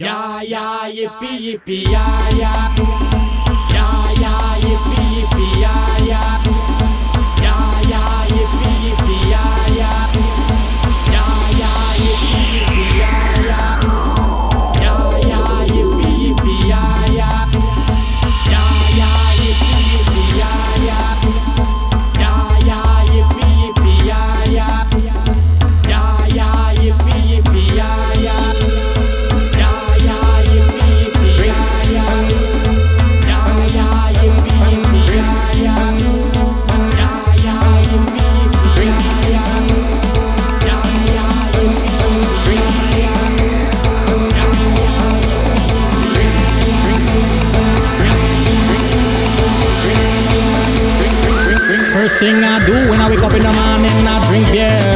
Yeah, yeah, yippee, yippee, yeah, yeah. Yeah, yeah, yippee, yippee, yeah, yeah. thing I do when I wake up in the morning, I drink beer.